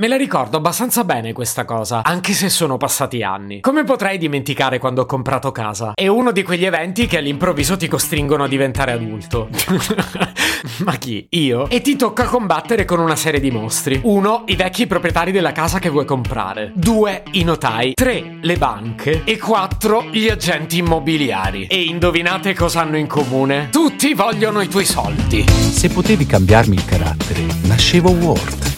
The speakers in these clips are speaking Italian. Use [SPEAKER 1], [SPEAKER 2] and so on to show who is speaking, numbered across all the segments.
[SPEAKER 1] Me la ricordo abbastanza bene questa cosa, anche se sono passati anni. Come potrei dimenticare quando ho comprato casa? È uno di quegli eventi che all'improvviso ti costringono a diventare adulto. Ma chi? Io? E ti tocca combattere con una serie di mostri. Uno, i vecchi proprietari della casa che vuoi comprare. Due, i notai. Tre, le banche. E quattro, gli agenti immobiliari. E indovinate cosa hanno in comune? Tutti vogliono i tuoi soldi.
[SPEAKER 2] Se potevi cambiarmi il carattere, nascevo Ward.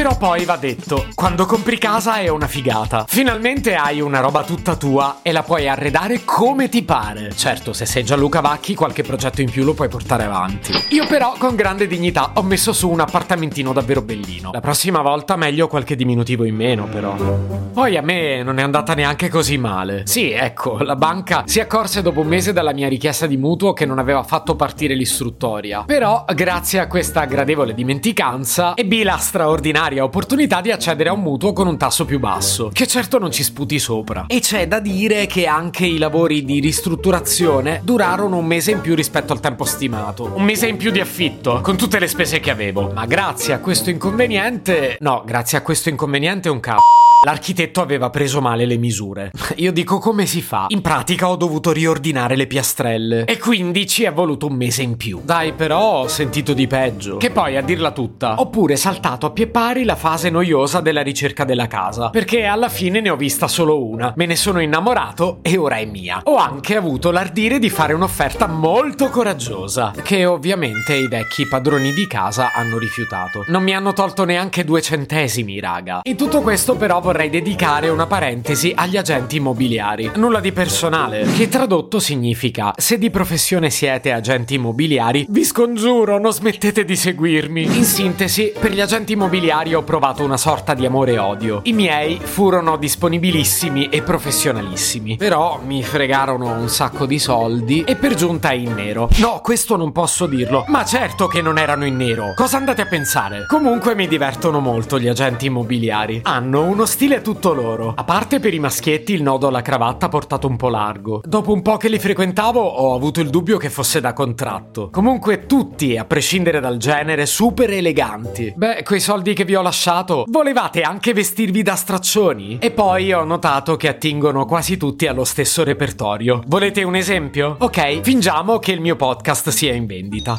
[SPEAKER 1] Però poi va detto, quando compri casa è una figata. Finalmente hai una roba tutta tua e la puoi arredare come ti pare. Certo, se sei Gianluca Vacchi, qualche progetto in più lo puoi portare avanti. Io però, con grande dignità, ho messo su un appartamentino davvero bellino. La prossima volta meglio qualche diminutivo in meno, però. Poi a me non è andata neanche così male. Sì, ecco, la banca si accorse dopo un mese dalla mia richiesta di mutuo che non aveva fatto partire l'istruttoria. Però, grazie a questa gradevole dimenticanza, ebbi la straordinaria opportunità di accedere a un mutuo con un tasso più basso, che certo non ci sputi sopra. E c'è da dire che anche i lavori di ristrutturazione durarono un mese in più rispetto al tempo stimato. Un mese in più di affitto, con tutte le spese che avevo. Ma grazie a questo inconveniente... No, grazie a questo inconveniente un cazzo. L'architetto aveva preso male le misure. Io dico come si fa? In pratica ho dovuto riordinare le piastrelle. E quindi ci è voluto un mese in più. Dai, però ho sentito di peggio. Che poi, a dirla tutta, ho pure saltato a pie pari la fase noiosa della ricerca della casa. Perché alla fine ne ho vista solo una. Me ne sono innamorato e ora è mia. Ho anche avuto l'ardire di fare un'offerta molto coraggiosa. Che ovviamente i vecchi padroni di casa hanno rifiutato. Non mi hanno tolto neanche due centesimi, raga. In tutto questo, però, vorrei dedicare una parentesi agli agenti immobiliari. Nulla di personale, che tradotto significa: se di professione siete agenti immobiliari, vi scongiuro, non smettete di seguirmi. In sintesi, per gli agenti immobiliari ho provato una sorta di amore e odio. I miei furono disponibilissimi e professionalissimi, però mi fregarono un sacco di soldi e per giunta in nero. No, questo non posso dirlo, ma certo che non erano in nero. Cosa andate a pensare? Comunque mi divertono molto gli agenti immobiliari. Hanno uno stile tutto loro. A parte per i maschietti il nodo alla cravatta portato un po' largo. Dopo un po' che li frequentavo ho avuto il dubbio che fosse da contratto. Comunque tutti, a prescindere dal genere, super eleganti. Beh, quei soldi che vi ho lasciato, volevate anche vestirvi da straccioni? E poi ho notato che attingono quasi tutti allo stesso repertorio. Volete un esempio? Ok, fingiamo che il mio podcast sia in vendita.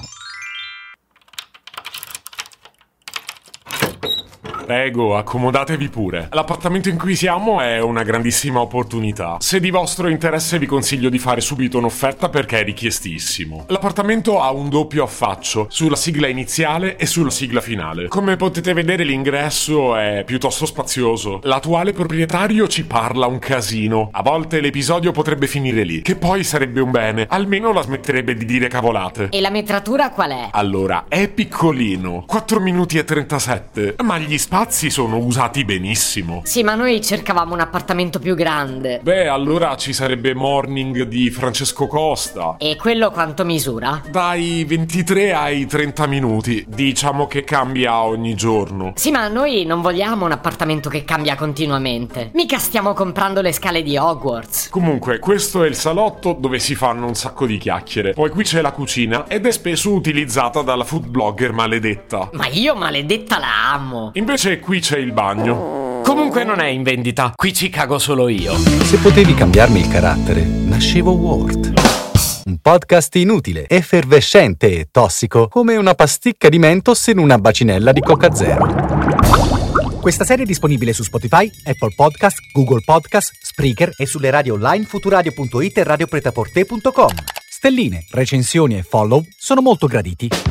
[SPEAKER 3] Prego, accomodatevi pure. L'appartamento in cui siamo è una grandissima opportunità. Se di vostro interesse vi consiglio di fare subito un'offerta perché è richiestissimo. L'appartamento ha un doppio affaccio, sulla sigla iniziale e sulla sigla finale. Come potete vedere l'ingresso è piuttosto spazioso. L'attuale proprietario ci parla un casino. A volte l'episodio potrebbe finire lì, che poi sarebbe un bene. Almeno la smetterebbe di dire cavolate.
[SPEAKER 4] E la metratura qual è?
[SPEAKER 3] Allora, è piccolino, 4 minuti e 37, ma gli spazi sono usati benissimo.
[SPEAKER 4] Sì, ma noi cercavamo un appartamento più grande.
[SPEAKER 3] Beh, allora ci sarebbe Morning di Francesco Costa.
[SPEAKER 4] E quello quanto misura?
[SPEAKER 3] Dai 23 ai 30 minuti. Diciamo che cambia ogni giorno.
[SPEAKER 4] Sì, ma noi non vogliamo un appartamento che cambia continuamente. Mica stiamo comprando le scale di Hogwarts.
[SPEAKER 3] Comunque, questo è il salotto dove si fanno un sacco di chiacchiere. Poi qui c'è la cucina ed è spesso utilizzata dalla food blogger maledetta.
[SPEAKER 4] Ma io maledetta la amo.
[SPEAKER 3] Invece qui c'è il bagno.
[SPEAKER 1] Comunque non è in vendita, qui ci cago solo io.
[SPEAKER 2] Se potevi cambiarmi il carattere, nascevo Ward. Un podcast inutile, effervescente e tossico, come una pasticca di mentos in una bacinella di Coca Zero. Questa serie è disponibile su Spotify, Apple Podcast, Google Podcast, Spreaker e sulle radio online futuradio.it e radiopretaporte.com. Stelline, recensioni e follow sono molto graditi.